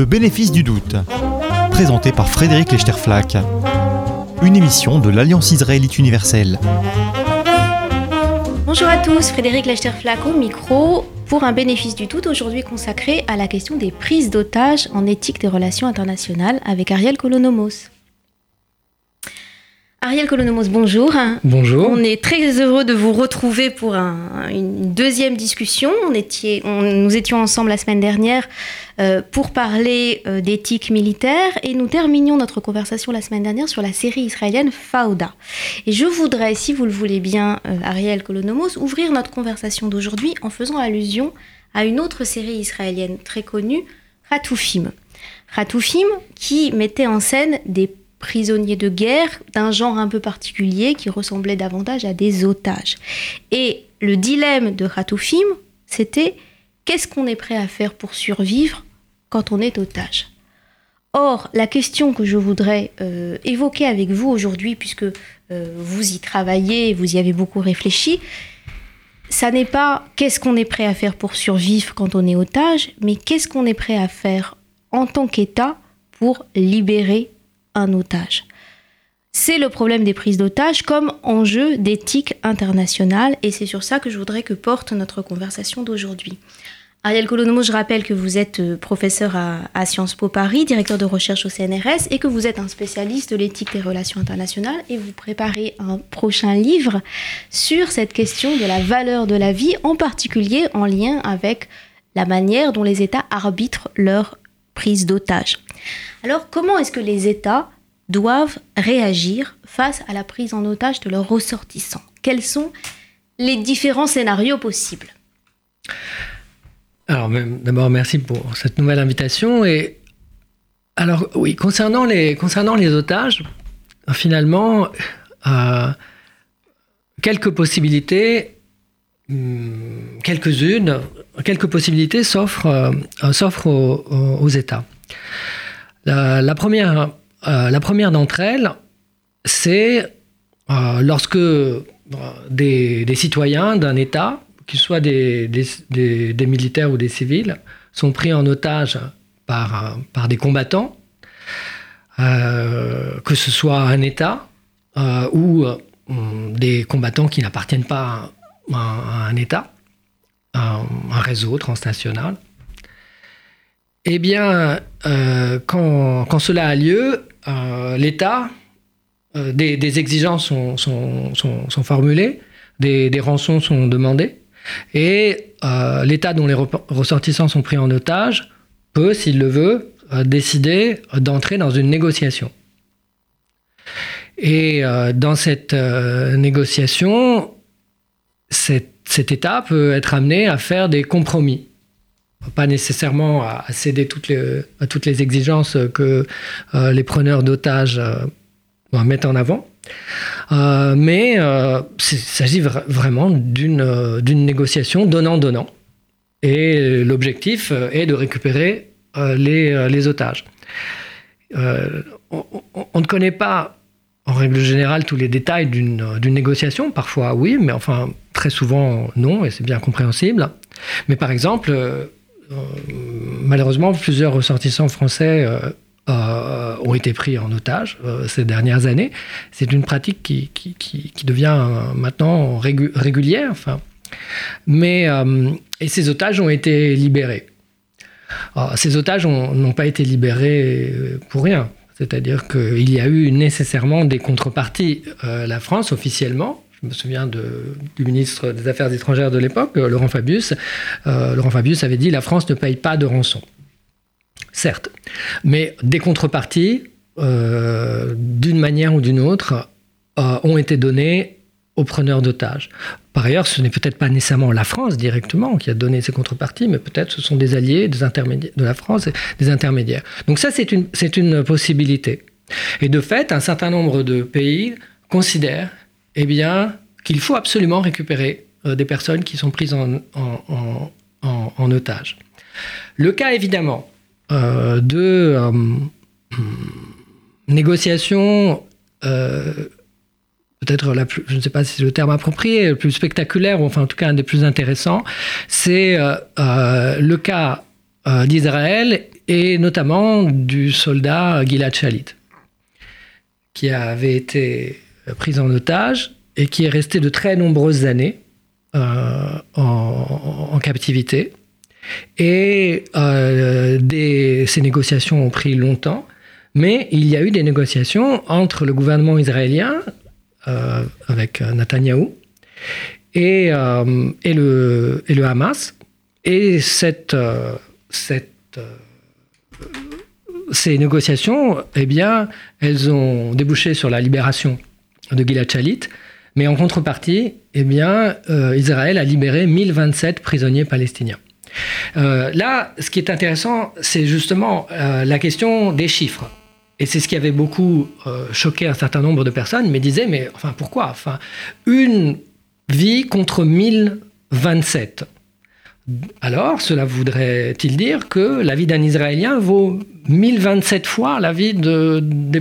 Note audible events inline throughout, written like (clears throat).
Le bénéfice du doute, présenté par Frédéric Lechterflack, une émission de l'Alliance israélite universelle. Bonjour à tous, Frédéric Lechterflack au micro pour un bénéfice du doute aujourd'hui consacré à la question des prises d'otages en éthique des relations internationales avec Ariel Kolonomos. Ariel Colonomos, bonjour. Bonjour. On est très heureux de vous retrouver pour une deuxième discussion. On nous étions ensemble la semaine dernière euh, pour parler euh, d'éthique militaire et nous terminions notre conversation la semaine dernière sur la série israélienne Fauda. Et je voudrais, si vous le voulez bien, euh, Ariel Colonomos, ouvrir notre conversation d'aujourd'hui en faisant allusion à une autre série israélienne très connue, Ratoufim. Ratoufim qui mettait en scène des prisonniers de guerre d'un genre un peu particulier qui ressemblait davantage à des otages. Et le dilemme de Ratoufim, c'était qu'est-ce qu'on est prêt à faire pour survivre quand on est otage? Or, la question que je voudrais euh, évoquer avec vous aujourd'hui, puisque euh, vous y travaillez, vous y avez beaucoup réfléchi, ça n'est pas qu'est-ce qu'on est prêt à faire pour survivre quand on est otage, mais qu'est-ce qu'on est prêt à faire en tant qu'État pour libérer un otage. C'est le problème des prises d'otages comme enjeu d'éthique internationale et c'est sur ça que je voudrais que porte notre conversation d'aujourd'hui. Ariel Colonomo, je rappelle que vous êtes euh, professeur à, Sciences Po Paris, directeur de recherche au CNRS et que vous êtes un spécialiste de l'éthique des relations internationales et vous préparez un prochain livre sur cette question de la valeur de la vie, en particulier en lien avec la manière dont les États arbitrent leur prise d'otages. Alors comment est-ce que les États doivent réagir face à la prise en otage de leurs ressortissants? Quels sont les différents scénarios possibles? Alors d'abord merci pour cette nouvelle invitation et alors oui concernant les concernant les otages finalement euh, quelques possibilités hmm, quelques-unes, quelques possibilités s'offrent, euh, aux, États. La, première, euh, la première d'entre elles, c'est euh, lorsque euh, des, citoyens d'un État, qu'ils soient des, des, militaires ou des civils, sont pris en otage par, par des combattants, que ce soit un État ou des combattants qui n'appartiennent pas à, un État, un réseau transnational. Eh bien, euh, quand, cela a lieu, euh, l'État, euh, des, exigences sont, formulées, des, rançons sont demandées, et l'État dont les ressortissants sont pris en otage peut, s'il le veut, décider d'entrer dans une négociation. Et dans cette négociation, cet État peut être amené à faire des compromis pas nécessairement à, céder à toutes les exigences que euh, les preneurs d'otages euh, mettent en avant. Euh, mais il s'agit vraiment d'une négociation donnant-donnant. Et l'objectif est de récupérer les, otages. On, ne connaît pas, en règle générale, tous les détails d'une négociation. Parfois, oui, mais enfin, très souvent, non, et c'est bien compréhensible. Mais par exemple, euh, malheureusement, plusieurs ressortissants français euh, euh, ont été pris en otage ces dernières années. C'est une pratique qui, qui, devient maintenant régulière. Enfin. Mais, et ces otages ont été libérés. ces otages n'ont pas été libérés pour rien. C'est-à-dire qu'il y a eu nécessairement des contreparties. la France, officiellement, je me souviens du ministre des Affaires étrangères de l'époque, euh, Laurent Fabius. Euh, Laurent Fabius avait dit la France ne paye pas de rançon. Certes, mais des contreparties, euh, d'une manière ou d'une autre, ont été données preneurs d'otages. Par ailleurs, ce n'est peut-être pas nécessairement la France directement qui a donné ces contreparties, mais peut-être ce sont des alliés des intermédiaires de la France, des intermédiaires. Donc ça, c'est une, possibilité. Et de fait, un certain nombre de pays considèrent eh bien, qu'il faut absolument récupérer euh, des personnes qui sont prises en, otage. Le cas, évidemment, euh, de euh, négociation, peut-être la plus, je ne sais pas si c'est le terme approprié, le plus spectaculaire, ou enfin en tout cas un des plus intéressants, c'est le cas d'Israël et notamment du soldat Gilad Shalit, qui avait été pris en otage et qui est resté de très nombreuses années euh, en, captivité. Et euh, ces négociations ont pris longtemps, mais il y a eu des négociations entre le gouvernement israélien, euh, avec Netanyahou, et, et, le, Hamas. Et ces négociations, eh bien, elles ont débouché sur la libération de Gilad Shalit, mais en contrepartie, eh bien, euh, Israël a libéré 1027 prisonniers palestiniens. Euh, là, ce qui est intéressant, c'est justement euh, la question des chiffres. Et c'est ce qui avait beaucoup choqué un certain nombre de personnes, mais disaient, mais enfin, pourquoi? Enfin, Une vie contre 1027. Alors, cela voudrait-il dire que la vie d'un Israélien vaut 1027 fois la vie de, des,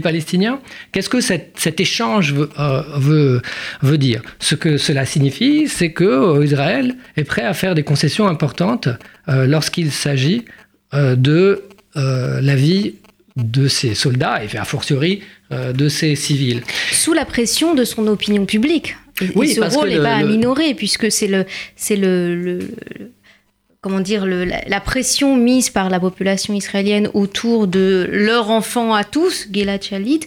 Palestiniens? Qu'est-ce que cet, échange euh, veut, dire? Ce que cela signifie, c'est que euh, Israël est prêt à faire des concessions importantes euh, lorsqu'il s'agit de la vie de ses soldats et a fortiori de ses civils. Sous la pression de son opinion publique. Et, ce rôle n'est pas à minorer, puisque c'est le, c'est le, comment dire, le, la, pression mise par la population israélienne autour de leur enfant à tous, Gilad Shalit,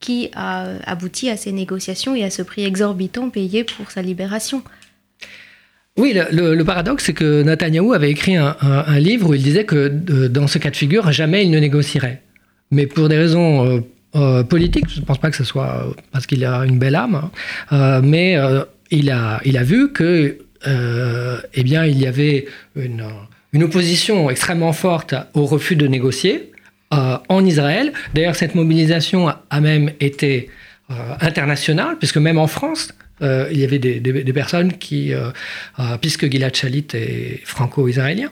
qui a abouti à ces négociations et à ce prix exorbitant payé pour sa libération. Oui, le, paradoxe, c'est que Netanyahou avait écrit un, livre où il disait que dans ce cas de figure, jamais il ne négocierait. Mais pour des raisons euh, euh, politique. Je ne pense pas que ce soit parce qu'il a une belle âme, hein. euh, mais euh, il, a, il a vu que, eh bien, il y avait une, une, opposition extrêmement forte au refus de négocier en Israël. D'ailleurs, cette mobilisation a même été internationale, puisque même en France, il y avait des, des, personnes qui, puisque Gilad Shalit est franco-israélien,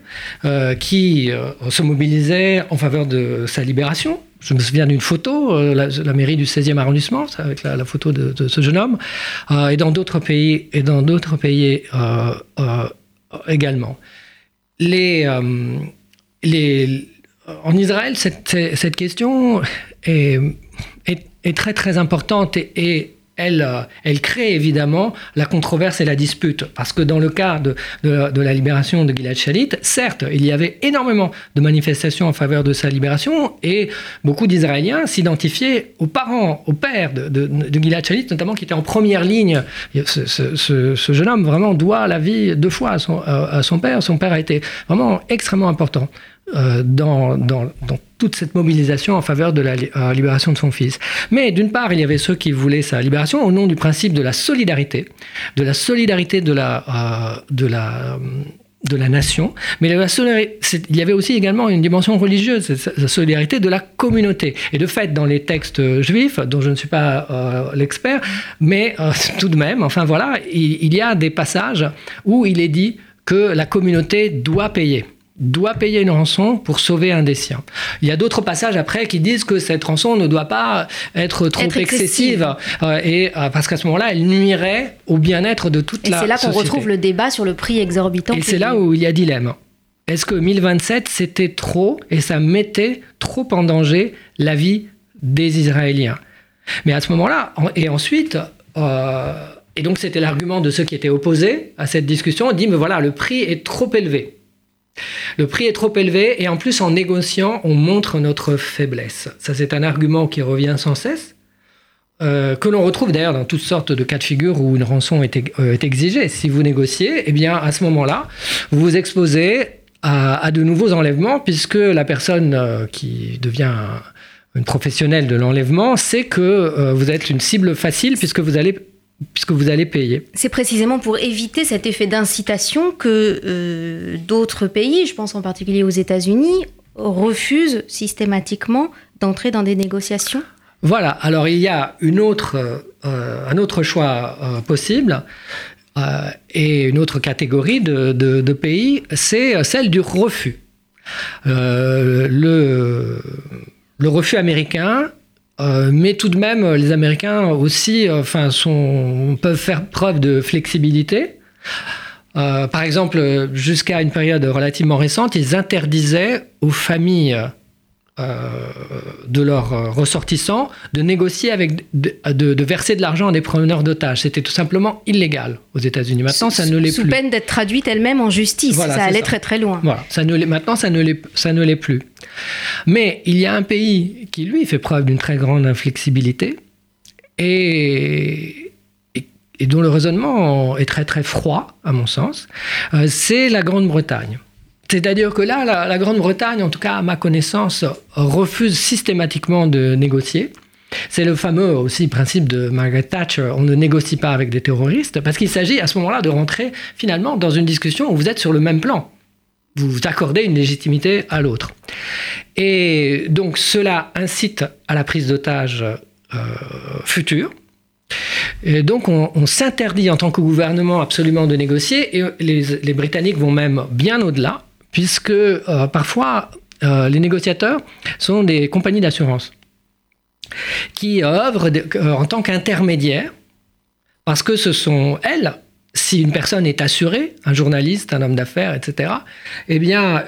qui se mobilisaient en faveur de sa libération je me souviens d'une photo, euh, la, mairie du 16e arrondissement, avec la, photo de, ce jeune homme, euh, et dans d'autres pays, euh, également. En Israël, cette, question est, très très importante et euh, elle, crée évidemment la controverse et la dispute. Parce que dans le cas de, la libération de Gilad Shalit, certes, il y avait énormément de manifestations en faveur de sa libération et beaucoup d'Israéliens s'identifiaient aux parents, aux pères de, Gilad Shalit, notamment qui était en première ligne. Ce, jeune homme vraiment doit la vie deux fois à son, à son père. Son père a été vraiment extrêmement important euh, dans, toute cette mobilisation en faveur de la euh, libération de son fils. Mais d'une part, il y avait ceux qui voulaient sa libération au nom du principe de la solidarité, de la solidarité de la, euh, de la, de la nation, mais il y avait aussi également une dimension religieuse, la solidarité de la communauté. Et de fait, dans les textes juifs, dont je ne suis pas l'expert, mais (laughs) tout de même, enfin voilà, il y a des passages où il est dit que la communauté doit payer doit payer une rançon pour sauver un des siens. Il y a d'autres passages après qui disent que cette rançon ne doit pas être trop excessive, euh, et euh, parce qu'à ce moment-là, elle nuirait au bien-être de toute et la société. Et c'est là qu'on retrouve le débat sur le prix exorbitant. Et c'est là où il y a dilemme. Est-ce que 1027 c'était trop et ça mettait trop en danger la vie des Israéliens? Mais à ce moment-là, et ensuite. Euh, et donc c'était l'argument de ceux qui étaient opposés à cette discussion, on dit mais voilà, le prix est trop élevé. Le prix est trop élevé et en plus en négociant, on montre notre faiblesse. Ça c'est un argument qui revient sans cesse, euh, que l'on retrouve d'ailleurs dans toutes sortes de cas de figure où une rançon est, euh, exigée. Si vous négociez, eh bien à ce moment-là, vous vous exposez à, de nouveaux enlèvements puisque la personne euh, qui devient une professionnelle de l'enlèvement sait que vous êtes une cible facile puisque vous allez puisque vous allez payer. C'est précisément pour éviter cet effet d'incitation que euh, d'autres pays, je pense en particulier aux États-Unis, refusent systématiquement d'entrer dans des négociations Voilà, alors il y a une autre, euh, un autre choix euh, possible. et une autre catégorie de, de pays, c'est celle du refus. le, le refus américain euh, mais tout de même, les Américains aussi, euh, enfin, peuvent faire preuve de flexibilité. par exemple, jusqu'à une période relativement récente, ils interdisaient aux familles euh, de leurs ressortissants de négocier avec, de, verser de l'argent à des preneurs d'otages. C'était tout simplement illégal aux États-Unis. Maintenant, ça ne l'est plus. Sous peine d'être traduite elle-même en justice. ça allait très très loin. Voilà. Ça ne maintenant, ça ne l'est plus. Mais il y a un pays qui, lui, fait preuve d'une très grande inflexibilité et, et, dont le raisonnement est très très froid, à mon sens, euh, c'est la Grande-Bretagne. C'est-à-dire que là, la, Grande-Bretagne, en tout cas à ma connaissance, refuse systématiquement de négocier. C'est le fameux aussi principe de Margaret Thatcher, on ne négocie pas avec des terroristes, parce qu'il s'agit à ce moment-là de rentrer finalement dans une discussion où vous êtes sur le même plan. Vous accordez une légitimité à l'autre. Et donc cela incite à la prise d'otages euh, future. Et donc on, s'interdit en tant que gouvernement absolument de négocier, et les Britanniques vont même bien au-delà puisque euh, parfois euh, les négociateurs sont des compagnies d'assurance qui œuvrent euh, en tant qu'intermédiaires, parce que ce sont elles si une personne est assurée, un journaliste, un homme d'affaires, etc., eh bien,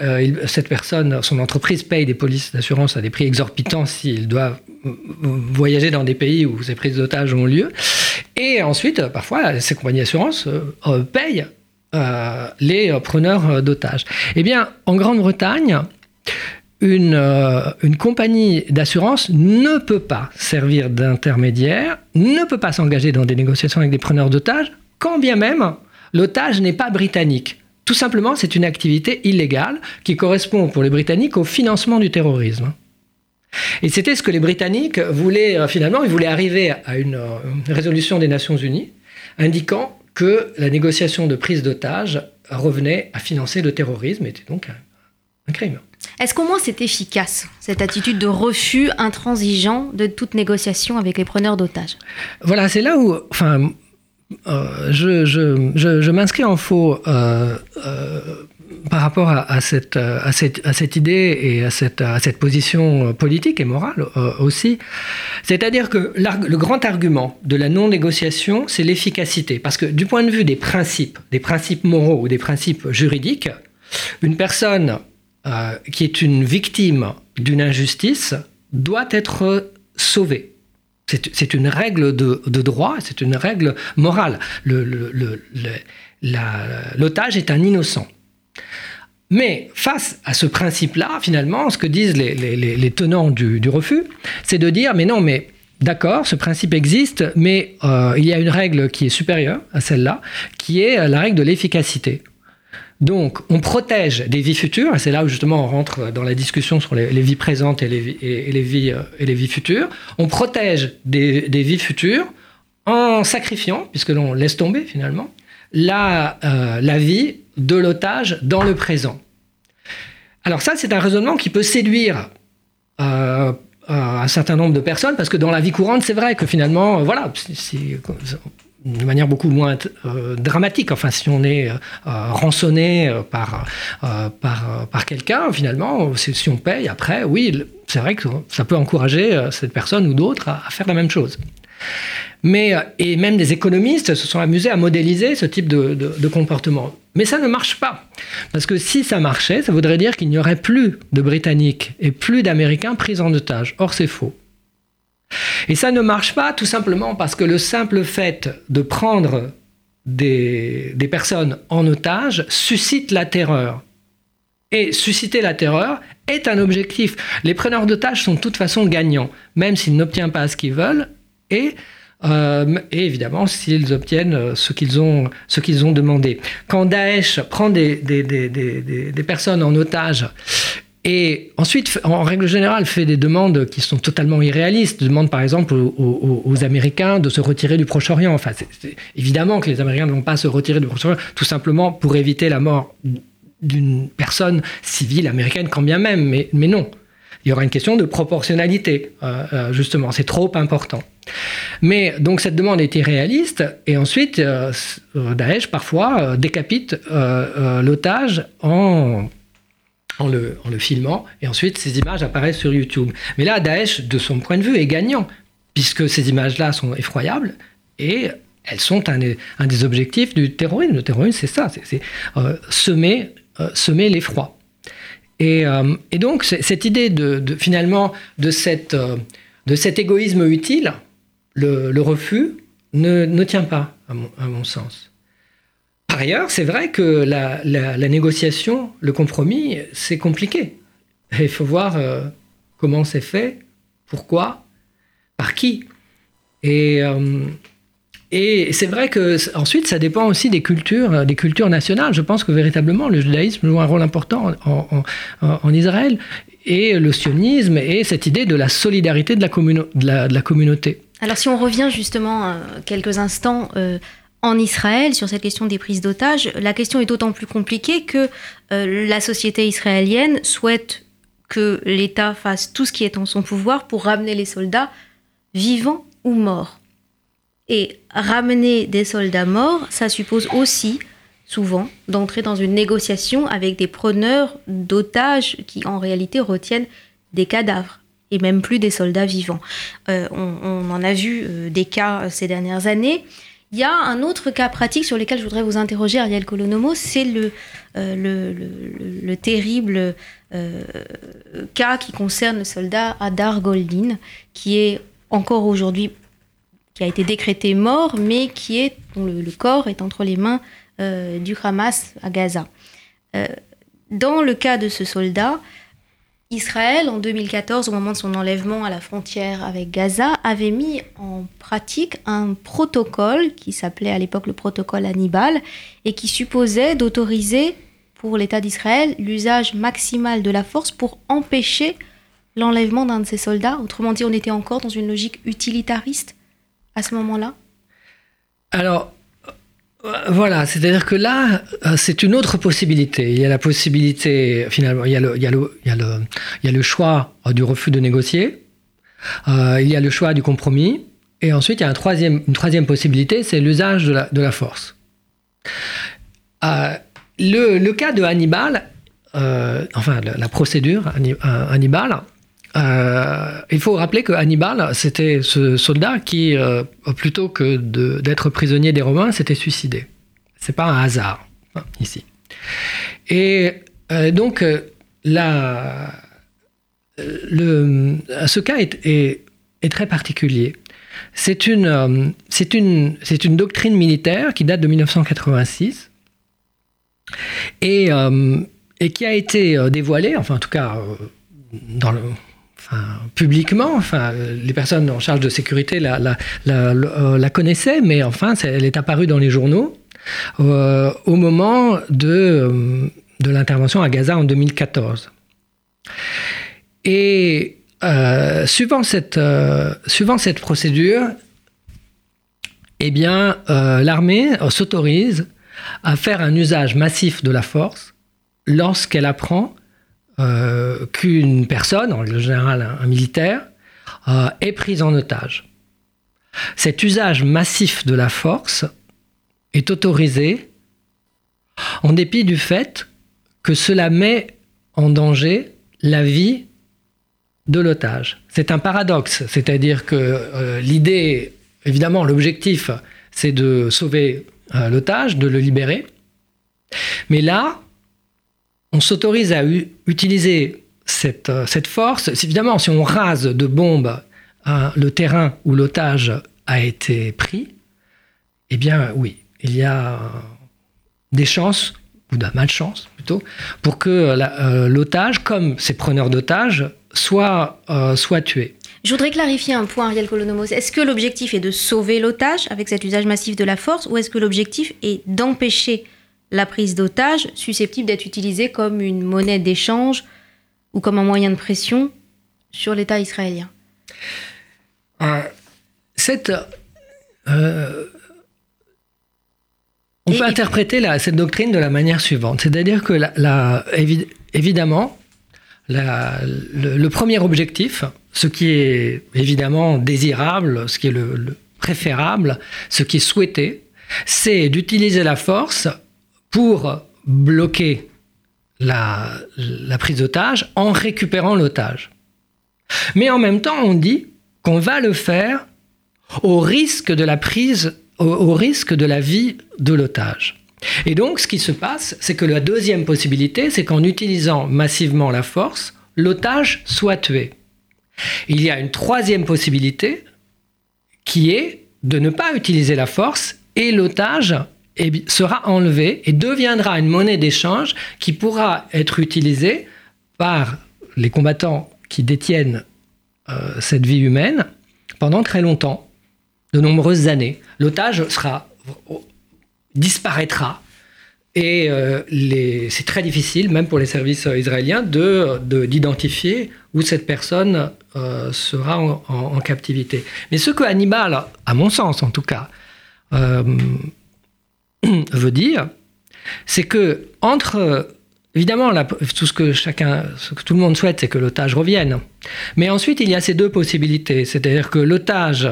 cette personne, son entreprise paye des polices d'assurance à des prix exorbitants s'il doit voyager dans des pays où ces prises d'otages ont lieu. Et ensuite, parfois, ces compagnies d'assurance payent euh, les preneurs d'otages. Eh bien, en Grande-Bretagne, une, euh, compagnie d'assurance ne peut pas servir d'intermédiaire, ne peut pas s'engager dans des négociations avec des preneurs d'otages, quand bien même l'otage n'est pas britannique. Tout simplement, c'est une activité illégale qui correspond pour les Britanniques au financement du terrorisme. Et c'était ce que les Britanniques voulaient, euh, finalement, ils voulaient arriver à une résolution des Nations Unies indiquant que la négociation de prise d'otages revenait à financer le terrorisme, était donc un, crime. Est-ce qu'au moins c'est efficace, cette attitude de refus intransigeant de toute négociation avec les preneurs d'otages? Voilà, c'est là où, enfin, euh, je, je, m'inscris en faux euh, euh, par rapport à, cette, à, cette, idée et à cette, position politique et morale euh, aussi. C'est-à-dire que le grand argument de la non-négociation, c'est l'efficacité. Parce que du point de vue des principes, des principes moraux ou des principes juridiques, une personne euh, qui est une victime d'une injustice doit être sauvée. C'est une règle de droit, c'est une règle morale. L'otage est un innocent. Mais face à ce principe-là, finalement, ce que disent les, tenants du, refus, c'est de dire, mais non, mais D'accord, ce principe existe, mais euh, il y a une règle qui est supérieure à celle-là, qui est la règle de l'efficacité. Donc, on protège des vies futures, et c'est là où justement on rentre dans la discussion sur les, vies présentes et les, vies, euh, et les vies futures. On protège des, vies futures en sacrifiant, puisque l'on laisse tomber finalement, la, euh, la vie de l'otage dans le présent. Alors ça, c'est un raisonnement qui peut séduire euh, un certain nombre de personnes, parce que dans la vie courante, c'est vrai que finalement, euh, voilà, c'est de manière beaucoup moins euh, dramatique. Enfin, si on est rançonné par, par, par quelqu'un, finalement, si on paye après, oui, c'est vrai que ça peut encourager cette personne ou d'autres à, faire la même chose. Mais, et même des économistes se sont amusés à modéliser ce type de comportement. Mais ça ne marche pas. Parce que si ça marchait, ça voudrait dire qu'il n'y aurait plus de Britanniques et plus d'Américains pris en otage. Or, c'est faux. Et ça ne marche pas tout simplement parce que le simple fait de prendre des, personnes en otage suscite la terreur. Et susciter la terreur est un objectif. Les preneurs d'otages sont de toute façon gagnants, même s'ils n'obtiennent pas ce qu'ils veulent. Et euh, et évidemment s'ils obtiennent euh, ce qu'ils ont, demandé. Quand Daesh prend des, personnes en otage et ensuite, en règle générale, fait des demandes qui sont totalement irréalistes. Demande par exemple aux, Américains de se retirer du Proche-Orient. Enfin, évidemment que les Américains ne vont pas se retirer du Proche-Orient, tout simplement pour éviter la mort d'une personne civile américaine, quand bien même. Mais, mais non, il y aura une question de proportionnalité, euh, justement. C'est trop important. Mais donc cette demande est irréaliste et ensuite euh, Daesh parfois euh, décapite euh, l'otage en, en, le, en le filmant et ensuite ces images apparaissent sur YouTube. Mais là Daesh de son point de vue est gagnant puisque ces images-là sont effroyables et elles sont un, des objectifs du terrorisme. Le terrorisme, c'est ça, c'est euh, semer, euh, semer l'effroi. Et, euh, et, donc, cette idée de, finalement de, cette, de cet égoïsme utile, le, refus, ne, tient pas, à mon, sens. Par ailleurs, c'est vrai que la, négociation, le compromis, c'est compliqué. Il faut voir comment c'est fait, pourquoi, par qui. Et, et c'est vrai que ensuite, ça dépend aussi des cultures, euh, des cultures nationales. Je pense que véritablement, le judaïsme joue un rôle important en, Israël et le sionisme et cette idée de la solidarité de la, communauté. Alors si on revient justement euh, quelques instants euh, en Israël sur cette question des prises d'otages, la question est d'autant plus compliquée que la société israélienne souhaite que l'État fasse tout ce qui est en son pouvoir pour ramener les soldats vivants ou morts. Et ramener des soldats morts, ça suppose aussi, souvent, d'entrer dans une négociation avec des preneurs d'otages qui, en réalité, retiennent des cadavres et même plus des soldats vivants. Euh, on, en a vu euh, des cas euh, ces dernières années. Il y a un autre cas pratique sur lequel je voudrais vous interroger, Ariel Colonomo, c'est le, le, terrible cas qui concerne le soldat Adar Goldin, qui est encore aujourd'hui qui a été décrété mort, mais qui est, dont le, corps est entre les mains du Hamas à Gaza. Dans le cas de ce soldat, Israël, en 2014, au moment de son enlèvement à la frontière avec Gaza, avait mis en pratique un protocole qui s'appelait à l'époque le protocole Hannibal et qui supposait d'autoriser pour l'État d'Israël l'usage maximal de la force pour empêcher l'enlèvement d'un de ses soldats. Autrement dit, on était encore dans une logique utilitariste à ce moment-là? Voilà, c'est-à-dire que là, euh, c'est une autre possibilité. Il y a la possibilité, finalement, il y a le, choix euh, du refus de négocier, il y a le choix du compromis, et ensuite il y a une troisième possibilité, c'est l'usage de la, force. le, cas de Hannibal, enfin la procédure Hannibal, euh, il faut rappeler que Hannibal, c'était ce soldat qui, euh, plutôt que d'être prisonnier des Romains, s'était suicidé. C'est pas un hasard hein, ici. Et euh, donc là, le, ce cas est, très particulier. C'est une, doctrine militaire qui date de 1986 et, et qui a été dévoilée, enfin en tout cas dans le, publiquement. Enfin, les personnes en charge de sécurité la, euh, connaissaient, mais enfin, elle est apparue dans les journaux euh, au moment de, euh, de l'intervention à Gaza en 2014. Et suivant, cette, suivant cette procédure, eh bien, l'armée s'autorise à faire un usage massif de la force lorsqu'elle apprend euh, qu'une personne, en général un, militaire, euh, est prise en otage. Cet usage massif de la force est autorisé en dépit du fait que cela met en danger la vie de l'otage. C'est un paradoxe, c'est-à-dire que euh, l'idée, évidemment, l'objectif, c'est de sauver l'otage, de le libérer. Mais là, on s'autorise à utiliser cette, euh, force. Évidemment, si on rase de bombes hein, le terrain où l'otage a été pris, eh bien oui, il y a des chances, ou de la malchance plutôt, pour que euh, l'otage, comme ses preneurs d'otages, soit, euh, soit tué. Je voudrais clarifier un point, Ariel Colonomos. Est-ce que l'objectif est de sauver l'otage avec cet usage massif de la force, ou est-ce que l'objectif est d'empêcher la prise d'otage susceptible d'être utilisée comme une monnaie d'échange ou comme un moyen de pression sur l'État israélien euh, Cette. Euh, on peut interpréter cette doctrine de la manière suivante. C'est-à-dire que, la, évidemment, le, premier objectif, ce qui est évidemment désirable, ce qui est le préférable, ce qui est souhaité, c'est d'utiliser la force pour bloquer la, prise d'otage en récupérant l'otage. Mais en même temps, on dit qu'on va le faire au risque de la prise, au, risque de la vie de l'otage. Et donc, ce qui se passe, c'est que la deuxième possibilité, c'est qu'en utilisant massivement la force, l'otage soit tué. Il y a une troisième possibilité qui est de ne pas utiliser la force et l'otage sera enlevé et deviendra une monnaie d'échange qui pourra être utilisée par les combattants qui détiennent euh, cette vie humaine pendant très longtemps, de nombreuses années. L'otage sera disparaîtra et euh, c'est très difficile, même pour les services israéliens, d'identifier de, où cette personne euh, sera en, captivité. Mais ce que Hannibal, à mon sens en tout cas, (clears throat) veut dire, c'est que entre Évidemment, tout ce que chacun, ce que tout le monde souhaite, c'est que l'otage revienne. Mais ensuite, il y a ces deux possibilités, c'est-à-dire que l'otage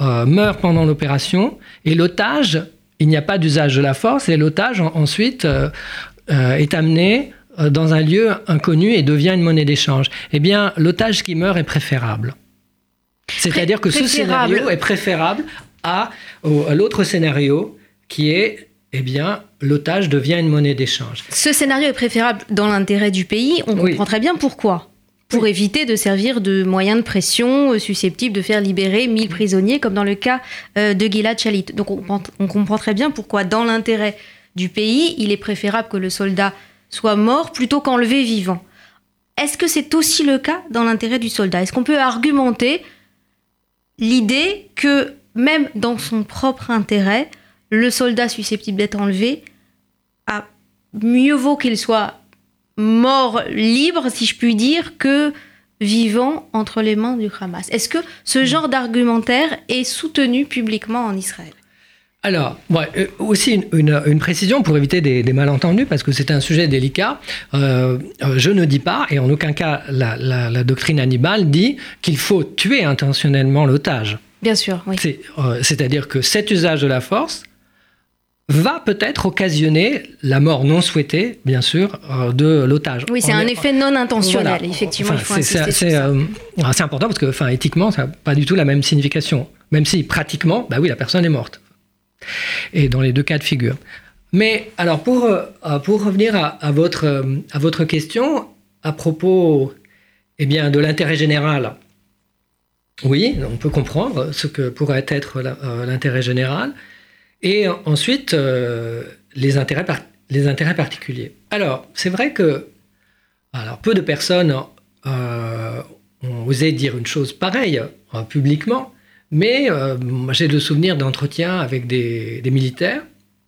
euh, meurt pendant l'opération et l'otage, il n'y a pas d'usage de la force et l'otage ensuite euh, euh, est amené dans un lieu inconnu et devient une monnaie d'échange. Eh bien, l'otage qui meurt est préférable. C'est-à-dire que ce scénario est préférable à l'autre scénario qui est eh bien, l'otage devient une monnaie d'échange. Ce scénario est préférable dans l'intérêt du pays. On comprend très bien pourquoi. Pour éviter de servir de moyen de pression euh, susceptible de faire libérer 1000 prisonniers, comme dans le cas euh, de Gilad Shalit. Donc on, on comprend très bien pourquoi, dans l'intérêt du pays, il est préférable que le soldat soit mort plutôt qu'enlevé vivant. Est-ce que c'est aussi le cas dans l'intérêt du soldat? Est-ce qu'on peut argumenter l'idée que même dans son propre intérêt, le soldat susceptible d'être enlevé, a mieux vaut qu'il soit mort libre, si je puis dire, que vivant entre les mains du Hamas. Est-ce que ce hmm. genre d'argumentaire est soutenu publiquement en Israël? Alors, euh, aussi une, précision pour éviter des, malentendus, parce que c'est un sujet délicat. Euh, euh, je ne dis pas, et en aucun cas la doctrine Hannibal dit qu'il faut tuer intentionnellement l'otage. Bien sûr, oui. C'est-à-dire que cet usage de la force va peut-être occasionner la mort non souhaitée, bien sûr, euh, de l'otage. Oui, c'est un effet non intentionnel, effectivement. c'est euh, important parce que, enfin, éthiquement, ça n'a pas du tout la même signification. Même si, pratiquement, bah oui, la personne est morte. Et dans les deux cas de figure. Mais alors, pour, euh, pour revenir à, votre, à votre question, à propos eh bien, de l'intérêt général, oui, on peut comprendre ce que pourrait être l'intérêt général et ensuite euh, les, intérêts les intérêts particuliers. Alors, c'est vrai que alors, peu de personnes euh, ont osé dire une chose pareille euh, publiquement, mais j'ai de souvenirs d'entretiens avec des, militaires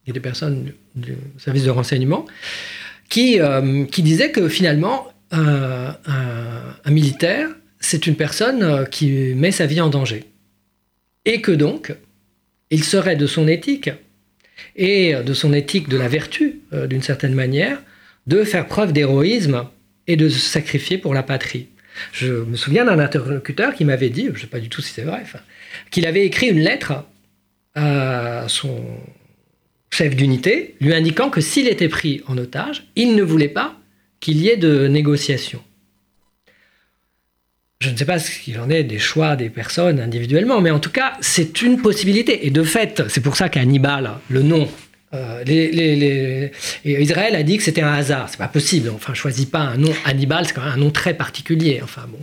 et des personnes du service de renseignement qui, qui disaient que finalement, un militaire, c'est une personne qui met sa vie en danger. Et que donc, il serait de son éthique et de son éthique de la vertu, euh, d'une certaine manière, de faire preuve d'héroïsme et de se sacrifier pour la patrie. Je me souviens d'un interlocuteur qui m'avait dit, je ne sais pas du tout si c'est vrai, qu'il avait écrit une lettre à son chef d'unité, lui indiquant que s'il était pris en otage, il ne voulait pas qu'il y ait de négociations. Je ne sais pas ce qu'il en est des choix des personnes individuellement, mais en tout cas, c'est une possibilité. Et de fait, c'est pour ça qu'Hannibal, le nom, euh, Israël a dit que c'était un hasard. C'est pas possible. Enfin, choisit pas un nom. Hannibal, c'est quand même un nom très particulier. Enfin bon,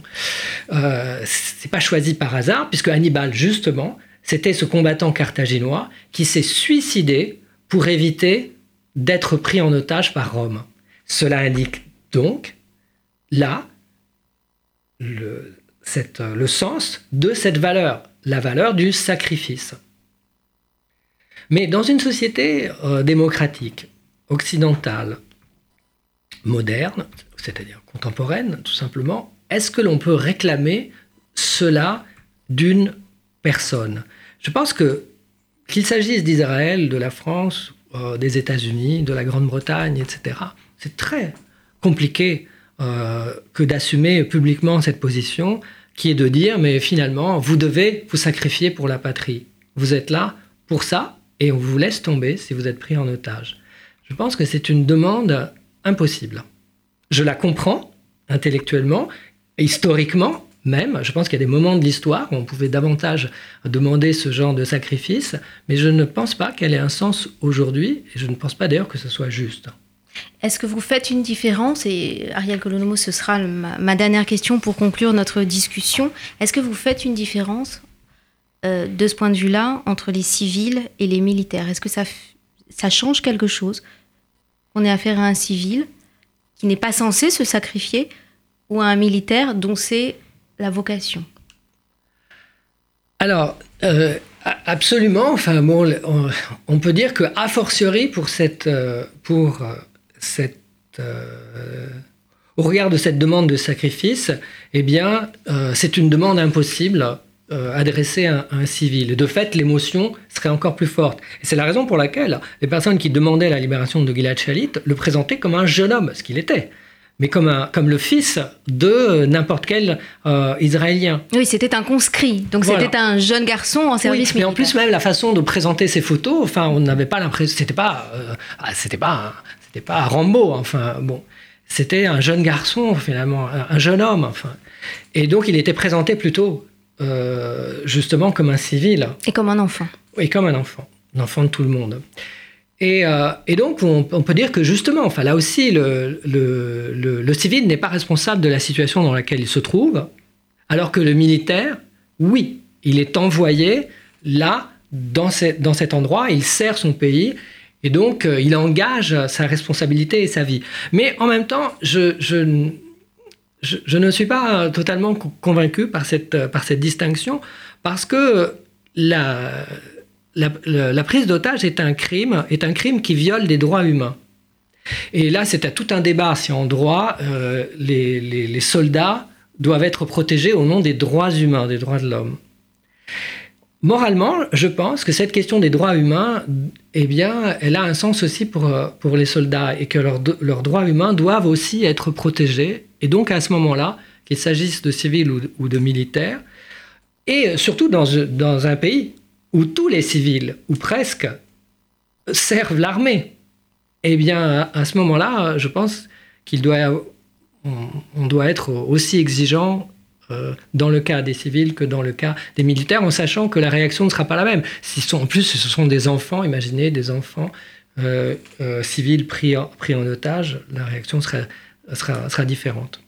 euh, c'est pas choisi par hasard, puisque Hannibal, justement, c'était ce combattant carthaginois qui s'est suicidé pour éviter d'être pris en otage par Rome. Cela indique donc là le, le sens de cette valeur, la valeur du sacrifice. Mais dans une société euh, démocratique, occidentale, moderne, c'est-à-dire contemporaine, tout simplement, est-ce que l'on peut réclamer cela d'une personne? Je pense que qu'il s'agisse d'Israël, de la France, euh, des États-Unis, de la Grande-Bretagne, etc., c'est très compliqué euh, que d'assumer publiquement cette position qui est de dire, mais finalement, vous devez vous sacrifier pour la patrie. Vous êtes là pour ça et on vous laisse tomber si vous êtes pris en otage. Je pense que c'est une demande impossible. Je la comprends intellectuellement, historiquement, même. Je pense qu'il y a des moments de l'histoire où on pouvait davantage demander ce genre de sacrifice, mais je ne pense pas qu'elle ait un sens aujourd'hui, et je ne pense pas d'ailleurs que ce soit juste. Est-ce que vous faites une différence, et Ariel Colonomo, ce sera ma, dernière question pour conclure notre discussion, est-ce que vous faites une différence euh, de ce point de vue-là entre les civils et les militaires? Est-ce que ça, change quelque chose qu'on ait affaire à un civil qui n'est pas censé se sacrifier ou à un militaire dont c'est la vocation? Alors, euh, absolument. Enfin, bon, on, peut dire que a fortiori pour cette, euh, pour cette, euh, au regard de cette demande de sacrifice, eh bien, euh, c'est une demande impossible euh, adressée à, un civil. De fait, l'émotion serait encore plus forte. Et c'est la raison pour laquelle les personnes qui demandaient la libération de Gilad Shalit le présentaient comme un jeune homme, ce qu'il était mais comme, un, comme le fils de n'importe quel Israélien. Oui, c'était un conscrit, donc c'était un jeune garçon en service oui, Mais en plus, même la façon de présenter ses photos, enfin, on n'avait pas l'impression, c'était pas, ah, c'était pas c'était pas Rambo, enfin bon, c'était un jeune garçon finalement, un jeune homme, enfin. Et donc il était présenté plutôt euh, justement comme un civil. Et comme un enfant. Et comme un enfant, l'enfant de tout le monde. Et, euh, et donc on, peut dire que justement, enfin là aussi, le, le, le, civil n'est pas responsable de la situation dans laquelle il se trouve, alors que le militaire, oui, il est envoyé là, dans, dans cet endroit, il sert son pays et donc, euh, il engage sa responsabilité et sa vie. Mais en même temps, je, ne suis pas totalement convaincu par cette, par cette distinction, parce que la, prise d'otage est un crime, est un crime qui viole des droits humains. Et là, c'est à tout un débat si en droit, euh, les soldats doivent être protégés au nom des droits humains, des droits de l'homme. Moralement, je pense que cette question des droits humains, eh bien, elle a un sens aussi pour, euh, pour les soldats et que leurs, droits humains doivent aussi être protégés. Et donc, à ce moment-là, qu'il s'agisse de civils ou, de militaires, et surtout dans, dans un pays où tous les civils, ou presque, servent l'armée, eh bien, à ce moment-là, je pense qu'il doit, on doit être aussi exigeant euh, dans le cas des civils que dans le cas des militaires, en sachant que la réaction ne sera pas la même. Sont, en plus, ce sont des enfants, imaginez des enfants euh, euh, civils pris en, pris en otage, la réaction sera, sera, sera différente.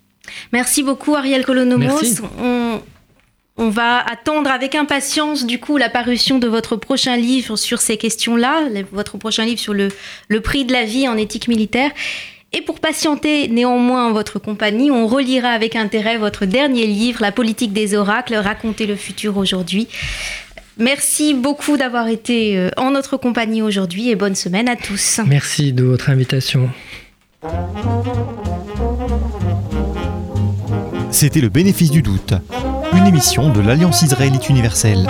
Merci beaucoup Ariel Colonomos. On, on, va attendre avec impatience du coup la parution de votre prochain livre sur ces questions-là, votre prochain livre sur le, le prix de la vie en éthique militaire. Et pour patienter néanmoins en votre compagnie, on relira avec intérêt votre dernier livre, La politique des oracles, raconter le futur aujourd'hui. Merci beaucoup d'avoir été euh, en notre compagnie aujourd'hui et bonne semaine à tous. Merci de votre invitation. C'était le bénéfice du doute, une émission de l'Alliance israélite universelle.